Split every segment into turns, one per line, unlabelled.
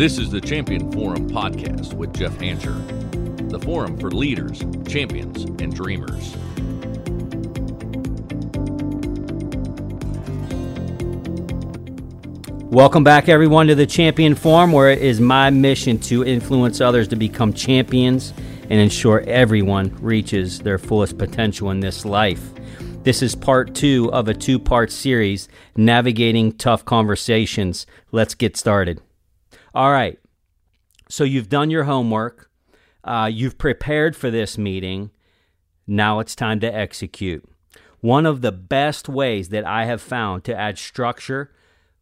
This is the Champion Forum podcast with Jeff Hancher, the forum for leaders, champions, and dreamers.
Welcome back, everyone, to the Champion Forum, where it is my mission to influence others to become champions and ensure everyone reaches their fullest potential in this life. This is part two of a two part series, Navigating Tough Conversations. Let's get started. All right. So you've done your homework, uh, you've prepared for this meeting. Now it's time to execute. One of the best ways that I have found to add structure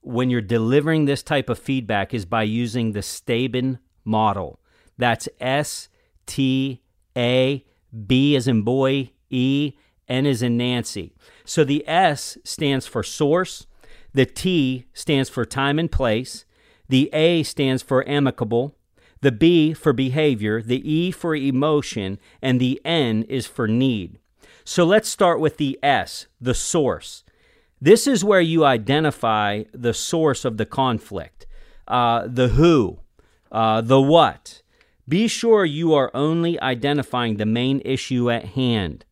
when you're delivering this type of feedback is by using the Staben model. That's S T A B as in boy, E, N as in Nancy. So the S stands for source, the T stands for time and place, the A stands for amicable, the B for behavior, the E for emotion, and the N is for need. So let's start with the S, the source. This is where you identify the source of the conflict, uh, the who, uh, the what. Be sure you are only identifying the main issue at hand.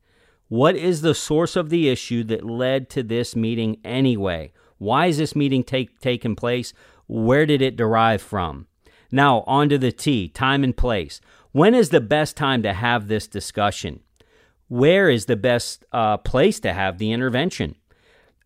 What is the source of the issue that led to this meeting anyway? Why is this meeting take taking place? Where did it derive from? Now, on to the T, time and place. When is the best time to have this discussion? Where is the best uh, place to have the intervention?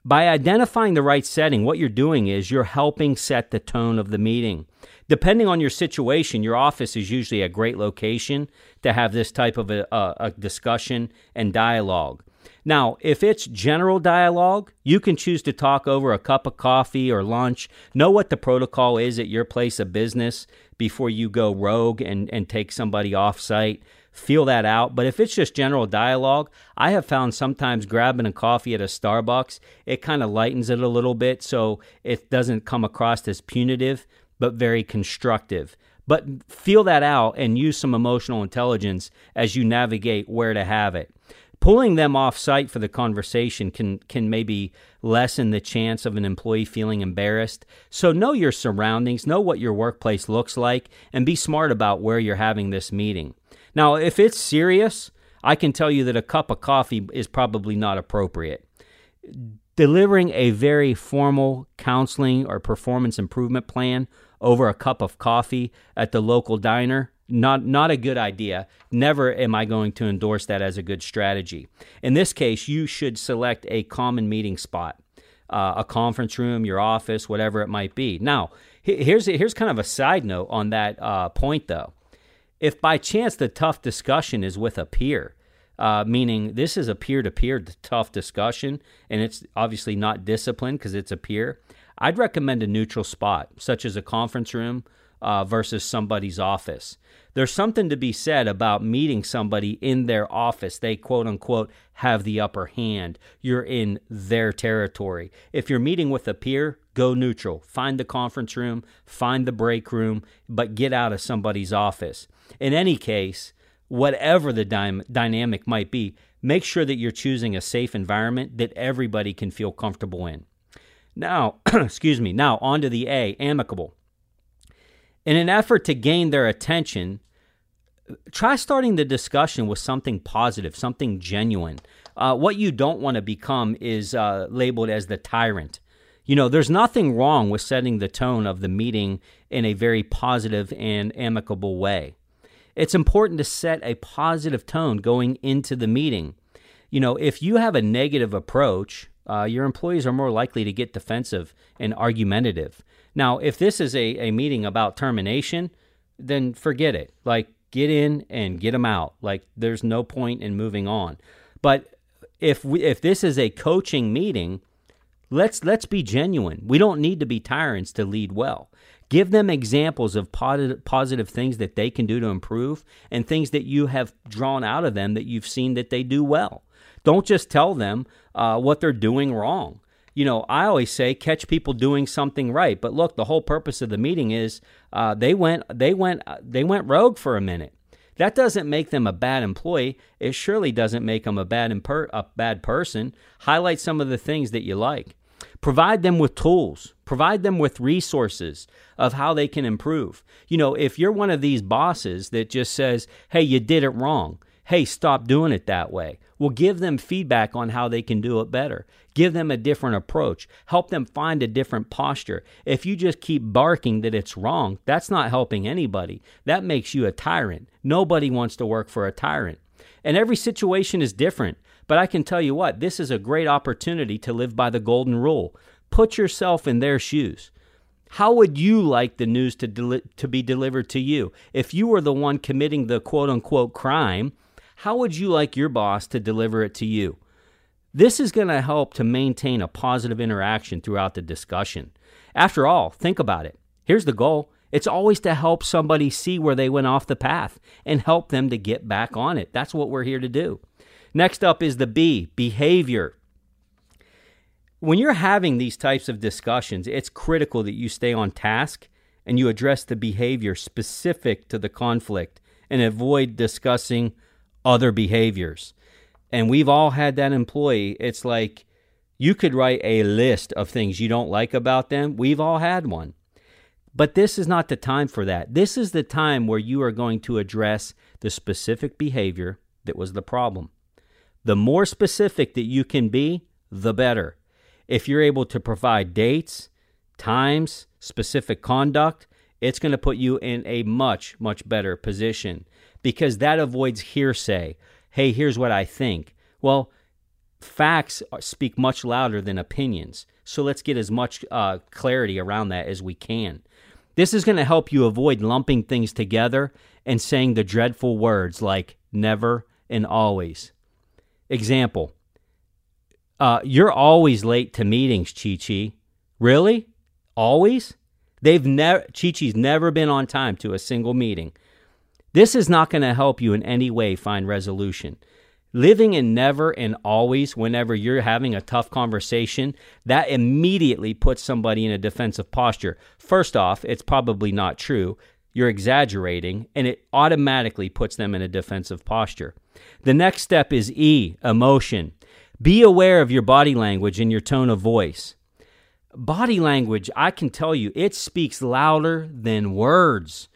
By identifying the right setting, what you're doing is you're helping set the tone of the meeting. Depending on your situation, your office is usually a great location to have this type of a, a, a discussion and dialogue. Now, if it's general dialogue, you can choose to talk over a cup of coffee or lunch. Know what the protocol is at your place of business before you go rogue and, and take somebody off site. Feel that out. But if it's just general dialogue, I have found sometimes grabbing a coffee at a Starbucks, it kind of lightens it a little bit so it doesn't come across as punitive, but very constructive. But feel that out and use some emotional intelligence as you navigate where to have it pulling them off site for the conversation can can maybe lessen the chance of an employee feeling embarrassed. So know your surroundings, know what your workplace looks like and be smart about where you're having this meeting. Now, if it's serious, I can tell you that a cup of coffee is probably not appropriate. Delivering a very formal counseling or performance improvement plan over a cup of coffee at the local diner not not a good idea. Never am I going to endorse that as a good strategy. In this case, you should select a common meeting spot, uh, a conference room, your office, whatever it might be. Now, here's here's kind of a side note on that uh, point, though. If by chance the tough discussion is with a peer, uh, meaning this is a peer-to-peer tough discussion, and it's obviously not disciplined because it's a peer, I'd recommend a neutral spot, such as a conference room uh, versus somebody's office. There's something to be said about meeting somebody in their office. They quote unquote have the upper hand. You're in their territory. If you're meeting with a peer, go neutral. Find the conference room, find the break room, but get out of somebody's office. In any case, whatever the dy- dynamic might be, make sure that you're choosing a safe environment that everybody can feel comfortable in. Now, excuse me, now on to the A, amicable. In an effort to gain their attention, try starting the discussion with something positive, something genuine. Uh, what you don't want to become is uh, labeled as the tyrant. You know, there's nothing wrong with setting the tone of the meeting in a very positive and amicable way. It's important to set a positive tone going into the meeting. You know, if you have a negative approach, uh, your employees are more likely to get defensive and argumentative. Now, if this is a, a meeting about termination, then forget it. Like, get in and get them out. Like, there's no point in moving on. But if we, if this is a coaching meeting, let's let's be genuine. We don't need to be tyrants to lead well. Give them examples of positive, positive things that they can do to improve and things that you have drawn out of them that you've seen that they do well. Don't just tell them uh, what they're doing wrong you know, I always say catch people doing something right. But look, the whole purpose of the meeting is uh, they went they went they went rogue for a minute. That doesn't make them a bad employee. It surely doesn't make them a bad imper- a bad person. Highlight some of the things that you like. Provide them with tools, provide them with resources of how they can improve. You know, if you're one of these bosses that just says, hey, you did it wrong, hey, stop doing it that way. Well, give them feedback on how they can do it better. Give them a different approach. Help them find a different posture. If you just keep barking that it's wrong, that's not helping anybody. That makes you a tyrant. Nobody wants to work for a tyrant. And every situation is different. But I can tell you what, this is a great opportunity to live by the golden rule. Put yourself in their shoes. How would you like the news to, deli- to be delivered to you? If you were the one committing the quote unquote crime, how would you like your boss to deliver it to you? This is going to help to maintain a positive interaction throughout the discussion. After all, think about it. Here's the goal it's always to help somebody see where they went off the path and help them to get back on it. That's what we're here to do. Next up is the B, behavior. When you're having these types of discussions, it's critical that you stay on task and you address the behavior specific to the conflict and avoid discussing other behaviors. And we've all had that employee. It's like you could write a list of things you don't like about them. We've all had one. But this is not the time for that. This is the time where you are going to address the specific behavior that was the problem. The more specific that you can be, the better. If you're able to provide dates, times, specific conduct, it's going to put you in a much, much better position because that avoids hearsay. Hey, here's what I think. Well, facts speak much louder than opinions. So let's get as much uh, clarity around that as we can. This is going to help you avoid lumping things together and saying the dreadful words like never and always. Example uh, You're always late to meetings, Chi Chi. Really? Always? They've never, Chi Chi's never been on time to a single meeting. This is not going to help you in any way find resolution. Living in never and always, whenever you're having a tough conversation, that immediately puts somebody in a defensive posture. First off, it's probably not true. You're exaggerating, and it automatically puts them in a defensive posture. The next step is E, emotion. Be aware of your body language and your tone of voice. Body language, I can tell you, it speaks louder than words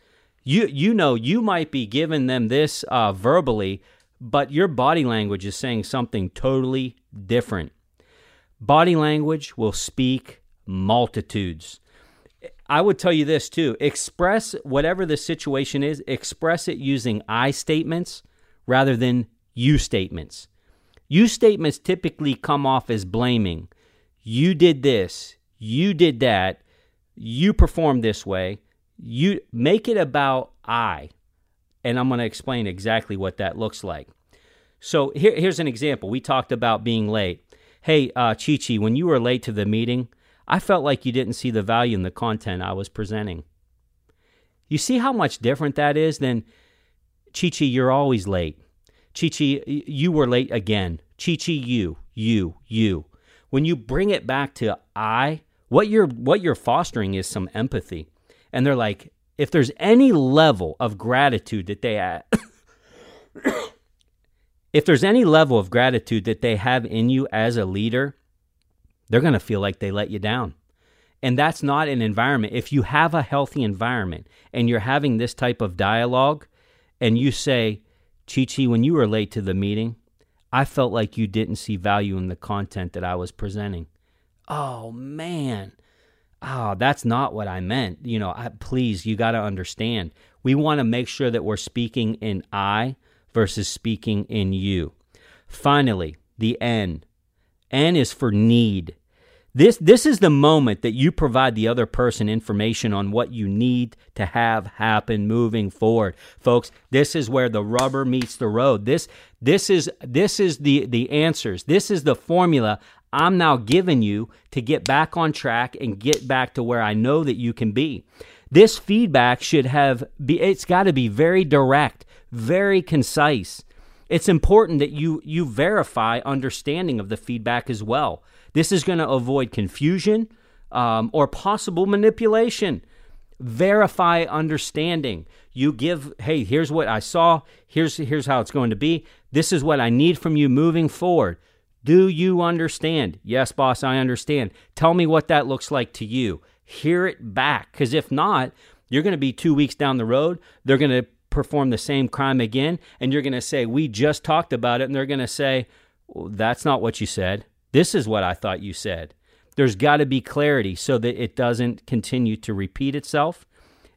you you know you might be giving them this uh, verbally, but your body language is saying something totally different. Body language will speak multitudes. I would tell you this too express whatever the situation is, express it using I statements rather than you statements. You statements typically come off as blaming. You did this, you did that, you performed this way you make it about I, and I'm going to explain exactly what that looks like. So here, here's an example. We talked about being late. Hey, uh, Chi Chi, when you were late to the meeting, I felt like you didn't see the value in the content I was presenting. You see how much different that is than Chi Chi, you're always late. Chi Chi, you were late again. Chi Chi, you, you, you. When you bring it back to I, what you're what you're fostering is some empathy and they're like, if there's any level of gratitude that they have, if there's any level of gratitude that they have in you as a leader, they're going to feel like they let you down. And that's not an environment. If you have a healthy environment and you're having this type of dialogue and you say, Chi Chi, when you were late to the meeting, I felt like you didn't see value in the content that I was presenting. Oh, man oh, that's not what I meant. You know, I, please, you got to understand. We want to make sure that we're speaking in I versus speaking in you. Finally, the N. N is for need. This, this is the moment that you provide the other person information on what you need to have happen moving forward. Folks, this is where the rubber meets the road. This, this is, this is the, the answers. This is the formula I'm now giving you to get back on track and get back to where I know that you can be. This feedback should have be it's got to be very direct, very concise. It's important that you you verify understanding of the feedback as well. This is going to avoid confusion um, or possible manipulation. Verify understanding. You give, hey, here's what I saw. Here's here's how it's going to be. This is what I need from you moving forward Do you understand? Yes, boss, I understand. Tell me what that looks like to you. Hear it back. Because if not, you're going to be two weeks down the road. They're going to perform the same crime again. And you're going to say, We just talked about it. And they're going to say, well, That's not what you said. This is what I thought you said. There's got to be clarity so that it doesn't continue to repeat itself.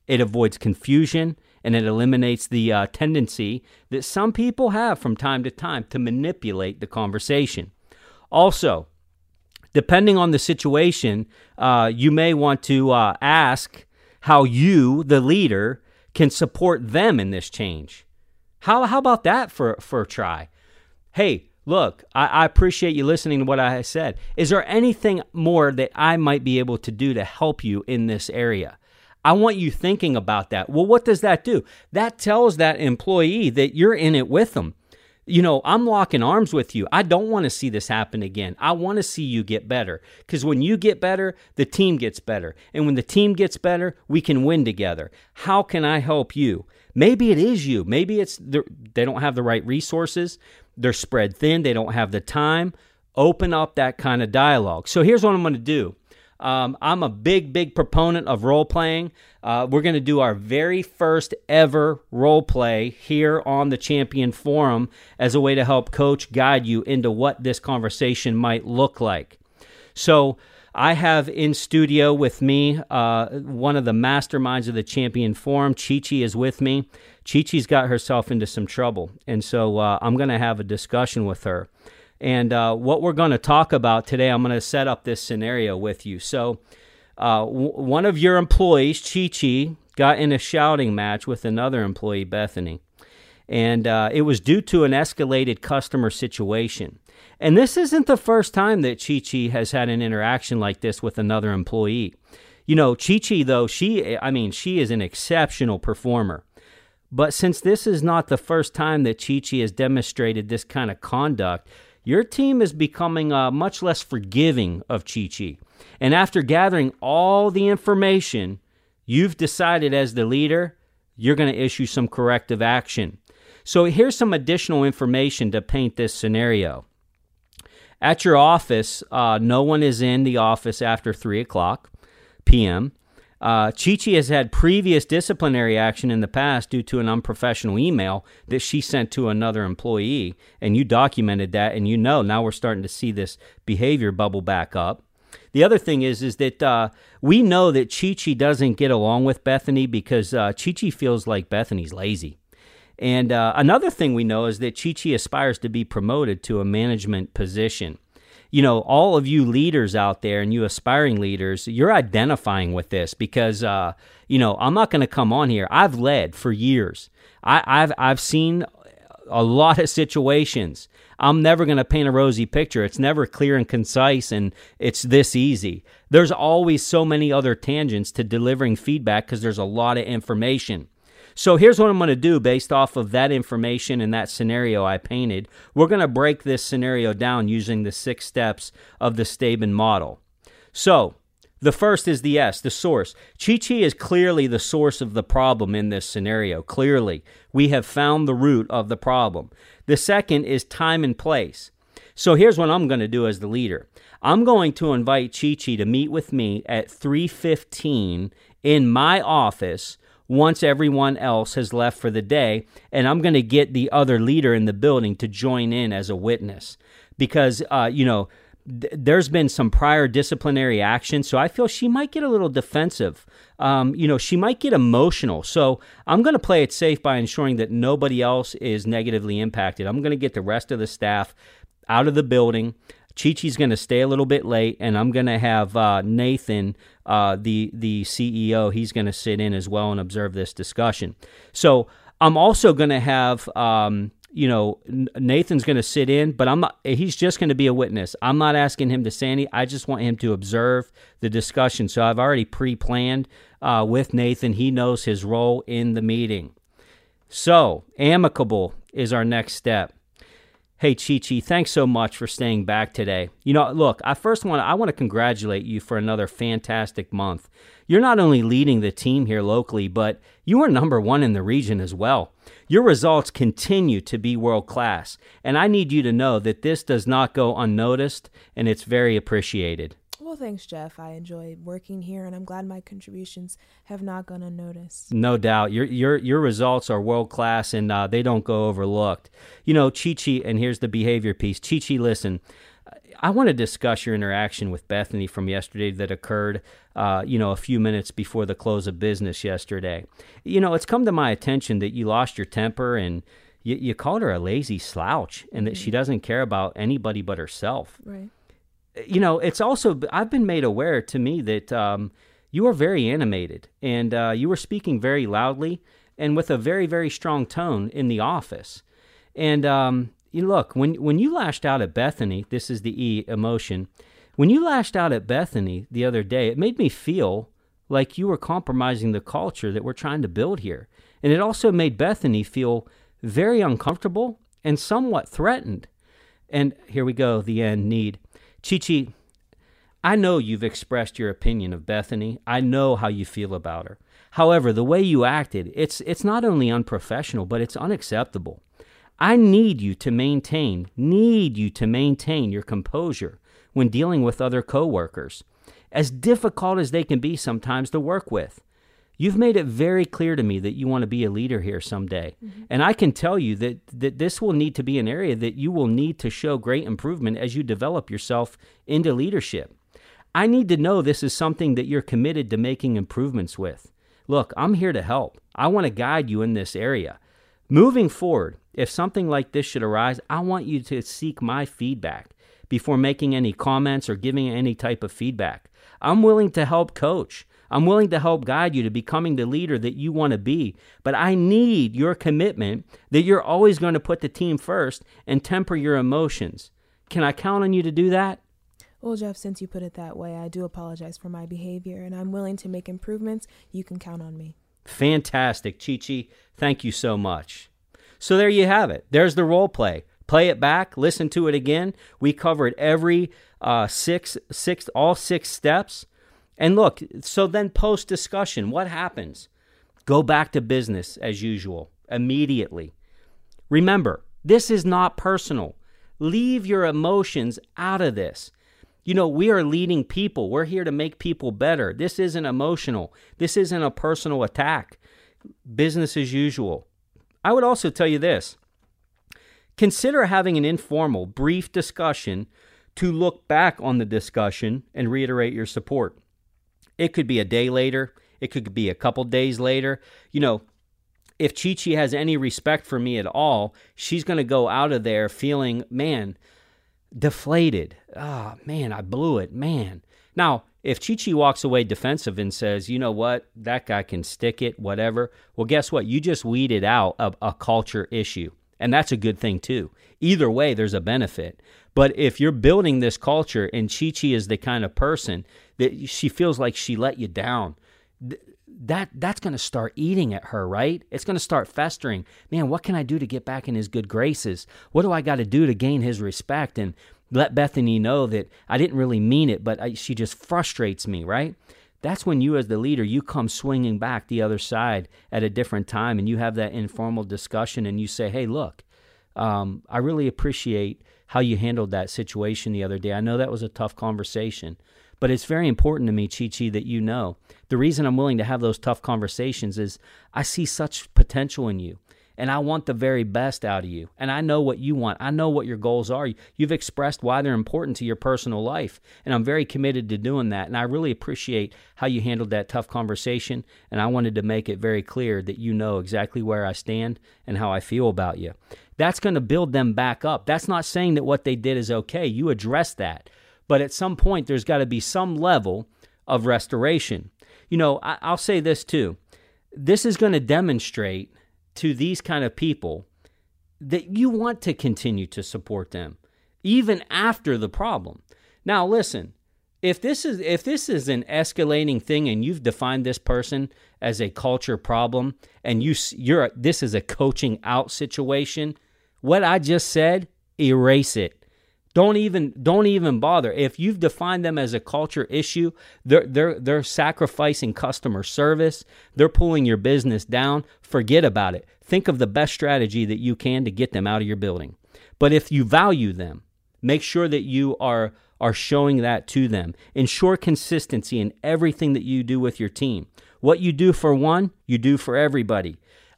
It avoids confusion and it eliminates the uh, tendency that some people have from time to time to manipulate the conversation. Also, depending on the situation, uh, you may want to uh, ask how you, the leader, can support them in this change. How, how about that for, for a try? Hey, look, I, I, appreciate you listening to what I said. Is there anything more that I might be able to do to help you in this area? I want you thinking about that. Well, what does that do? That tells that employee that you're in it with them you know, I'm locking arms with you. I don't want to see this happen again. I want to see you get better because when you get better, the team gets better. And when the team gets better, we can win together. How can I help you? Maybe it is you. Maybe it's they don't have the right resources. They're spread thin. They don't have the time. Open up that kind of dialogue. So here's what I'm going to do. Um, I'm a big, big proponent of role playing. Uh, we're going to do our very first ever role play here on the Champion Forum as a way to help coach guide you into what this conversation might look like. So, I have in studio with me uh, one of the masterminds of the Champion Forum. Chi Chi is with me. Chi Chi's got herself into some trouble, and so uh, I'm going to have a discussion with her. And uh, what we're going to talk about today, I'm going to set up this scenario with you. So, uh, w- one of your employees, Chi Chi, got in a shouting match with another employee, Bethany. And uh, it was due to an escalated customer situation. And this isn't the first time that Chi Chi has had an interaction like this with another employee. You know, Chi Chi, though, she, I mean, she is an exceptional performer. But since this is not the first time that Chi Chi has demonstrated this kind of conduct, your team is becoming uh, much less forgiving of Chi Chi. And after gathering all the information, you've decided as the leader, you're going to issue some corrective action. So here's some additional information to paint this scenario. At your office, uh, no one is in the office after 3 o'clock p.m. Uh, Chi Chi has had previous disciplinary action in the past due to an unprofessional email that she sent to another employee, and you documented that, and you know now we're starting to see this behavior bubble back up. The other thing is, is that uh, we know that Chi Chi doesn't get along with Bethany because uh, Chi Chi feels like Bethany's lazy. And uh, another thing we know is that Chi Chi aspires to be promoted to a management position you know, all of you leaders out there and you aspiring leaders, you're identifying with this because, uh, you know, I'm not going to come on here. I've led for years. I, I've I've seen a lot of situations. I'm never going to paint a rosy picture. It's never clear and concise and it's this easy. There's always so many other tangents to delivering feedback because there's a lot of information. So here's what I'm going to do based off of that information and that scenario I painted. We're going to break this scenario down using the six steps of the Staben model. So, the first is the S, the source. Chi Chi is clearly the source of the problem in this scenario. Clearly, we have found the root of the problem. The second is time and place. So here's what I'm going to do as the leader. I'm going to invite Chi Chi to meet with me at 3:15 in my office once everyone else has left for the day. And I'm going to get the other leader in the building to join in as a witness because, uh, you know, th- there's been some prior disciplinary action. So I feel she might get a little defensive. Um, you know, she might get emotional. So I'm going to play it safe by ensuring that nobody else is negatively impacted. I'm going to get the rest of the staff out of the building. Chi Chi's going to stay a little bit late, and I'm going to have uh, Nathan uh, the the CEO, he's going to sit in as well and observe this discussion. So I'm also going to have. Um, you know, Nathan's going to sit in, but I'm not, he's just going to be a witness. I'm not asking him to say anything. I just want him to observe the discussion. So I've already pre planned uh, with Nathan. He knows his role in the meeting. So, amicable is our next step. Hey Chi Chi, thanks so much for staying back today. You know, look, I first want I want to congratulate you for another fantastic month. You're not only leading the team here locally, but you are number 1 in the region as well. Your results continue to be world class, and I need you to know that this does not go unnoticed and it's very appreciated.
Well, thanks, Jeff. I enjoy working here, and I'm glad my contributions have not gone unnoticed.
No doubt, your your your results are world class, and uh, they don't go overlooked. You know, Chi Chi, and here's the behavior piece. Chi Chi, listen. I want to discuss your interaction with Bethany from yesterday that occurred, uh, you know, a few minutes before the close of business yesterday. You know, it's come to my attention that you lost your temper and you, you called her a lazy slouch and that mm-hmm. she doesn't care about anybody but herself.
Right
you know, it's also I've been made aware to me that um, you are very animated and uh, you were speaking very loudly and with a very very strong tone in the office. And um, you look when when you lashed out at Bethany, this is the E emotion. When you lashed out at Bethany the other day, it made me feel like you were compromising the culture that we're trying to build here. And it also made Bethany feel very uncomfortable and somewhat threatened. And here we go, the end need. Chi Chi, I know you've expressed your opinion of Bethany. I know how you feel about her. However, the way you acted, it's it's not only unprofessional, but it's unacceptable. I need you to maintain, need you to maintain your composure when dealing with other coworkers, as difficult as they can be sometimes to work with. You've made it very clear to me that you want to be a leader here someday. Mm-hmm. And I can tell you that, that this will need to be an area that you will need to show great improvement as you develop yourself into leadership. I need to know this is something that you're committed to making improvements with. Look, I'm here to help. I want to guide you in this area. Moving forward, if something like this should arise, I want you to seek my feedback before making any comments or giving any type of feedback. I'm willing to help coach. I'm willing to help guide you to becoming the leader that you want to be, but I need your commitment that you're always going to put the team first and temper your emotions. Can I count on you to do that?
Well, Jeff, since you put it that way, I do apologize for my behavior and I'm willing to make improvements. You can count on me.
Fantastic, Chi Chi. Thank you so much. So there you have it. There's the role play. Play it back, listen to it again. We covered every uh, six, six, all six steps. And look, so then post discussion, what happens? Go back to business as usual immediately. Remember, this is not personal. Leave your emotions out of this. You know, we are leading people. We're here to make people better. This isn't emotional. This isn't a personal attack. Business as usual. I would also tell you this consider having an informal, brief discussion to look back on the discussion and reiterate your support. It could be a day later, it could be a couple days later. You know, if Chi Chi has any respect for me at all, she's going to go out of there feeling, man, deflated. Ah, oh, man, I blew it, man. Now, if Chi Chi walks away defensive and says, you know what, that guy can stick it, whatever, well, guess what? You just weeded out a, a culture issue. And that's a good thing too. Either way, there's a benefit. But if you're building this culture and Chi Chi is the kind of person that she feels like she let you down, that that's going to start eating at her, right? It's going to start festering. Man, what can I do to get back in his good graces? What do I got to do to gain his respect and let Bethany know that I didn't really mean it, but I, she just frustrates me, right? That's when you, as the leader, you come swinging back the other side at a different time and you have that informal discussion and you say, hey, look, um, I really appreciate how you handled that situation the other day. I know that was a tough conversation, but it's very important to me, Chi Chi, that you know the reason I'm willing to have those tough conversations is I see such potential in you and I want the very best out of you. And I know what you want. I know what your goals are. You've expressed why they're important to your personal life, and I'm very committed to doing that. And I really appreciate how you handled that tough conversation. And I wanted to make it very clear that you know exactly where I stand and how I feel about you. That's going to build them back up. That's not saying that what they did is okay. You address that. But at some point, there's got to be some level of restoration. You know, I, will say this too. This is going to demonstrate to these kind of people that you want to continue to support them even after the problem. Now listen, if this is if this is an escalating thing and you've defined this person as a culture problem and you you're this is a coaching out situation, what I just said erase it. Don't even don't even bother. If you've defined them as a culture issue, they're they're they're sacrificing customer service, they're pulling your business down, forget about it. Think of the best strategy that you can to get them out of your building. But if you value them, make sure that you are are showing that to them. Ensure consistency in everything that you do with your team. What you do for one, you do for everybody.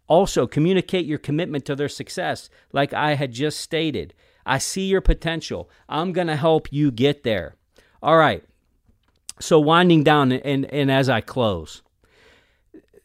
Also, communicate your commitment to their success, like I had just stated. I see your potential. I'm going to help you get there. All right. So winding down and and as I close,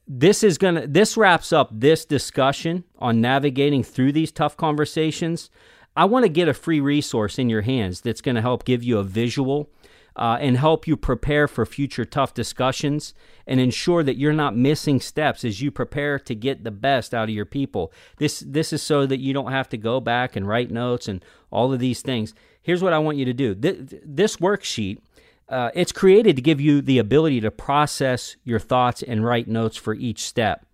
this is going to this wraps up this discussion on navigating through these tough conversations. I want to get a free resource in your hands that's going to help give you a visual uh, and help you prepare for future tough discussions and ensure that you're not missing steps as you prepare to get the best out of your people. This this is so that you don't have to go back and write notes and all of these things. Here's what I want you to do. This, this worksheet uh, it's created to give you the ability to process your thoughts and write notes for each step.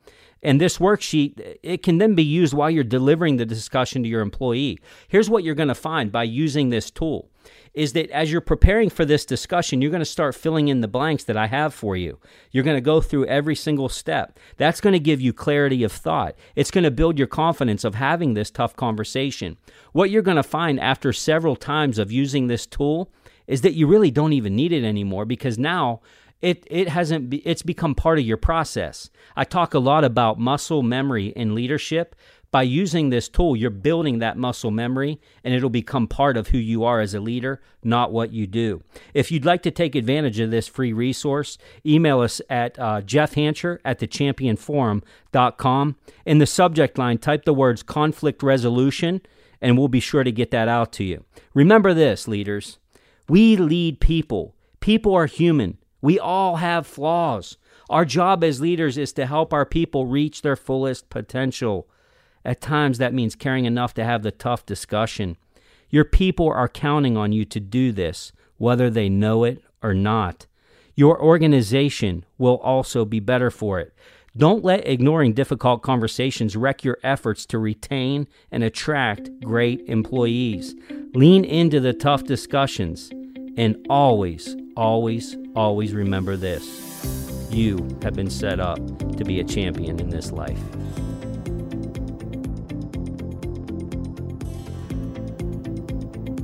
And this worksheet, it can then be used while you're delivering the discussion to your employee. Here's what you're going to find by using this tool is that as you're preparing for this discussion, you're going to start filling in the blanks that I have for you. You're going to go through every single step. That's going to give you clarity of thought. It's going to build your confidence of having this tough conversation. What you're going to find after several times of using this tool is that you really don't even need it anymore because now it it hasn't be, it's become part of your process. I talk a lot about muscle memory in leadership. By using this tool, you're building that muscle memory and it'll become part of who you are as a leader, not what you do. If you'd like to take advantage of this free resource, email us at uh, Jeff Hancher at thechampionforum.com. In the subject line, type the words conflict resolution and we'll be sure to get that out to you. Remember this, leaders. We lead people. People are human. We all have flaws. Our job as leaders is to help our people reach their fullest potential. At times, that means caring enough to have the tough discussion. Your people are counting on you to do this, whether they know it or not. Your organization will also be better for it. Don't let ignoring difficult conversations wreck your efforts to retain and attract great employees. Lean into the tough discussions and always, always, always remember this you have been set up to be a champion in this life.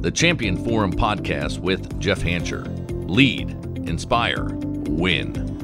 The Champion Forum podcast with Jeff Hancher. Lead, inspire, win.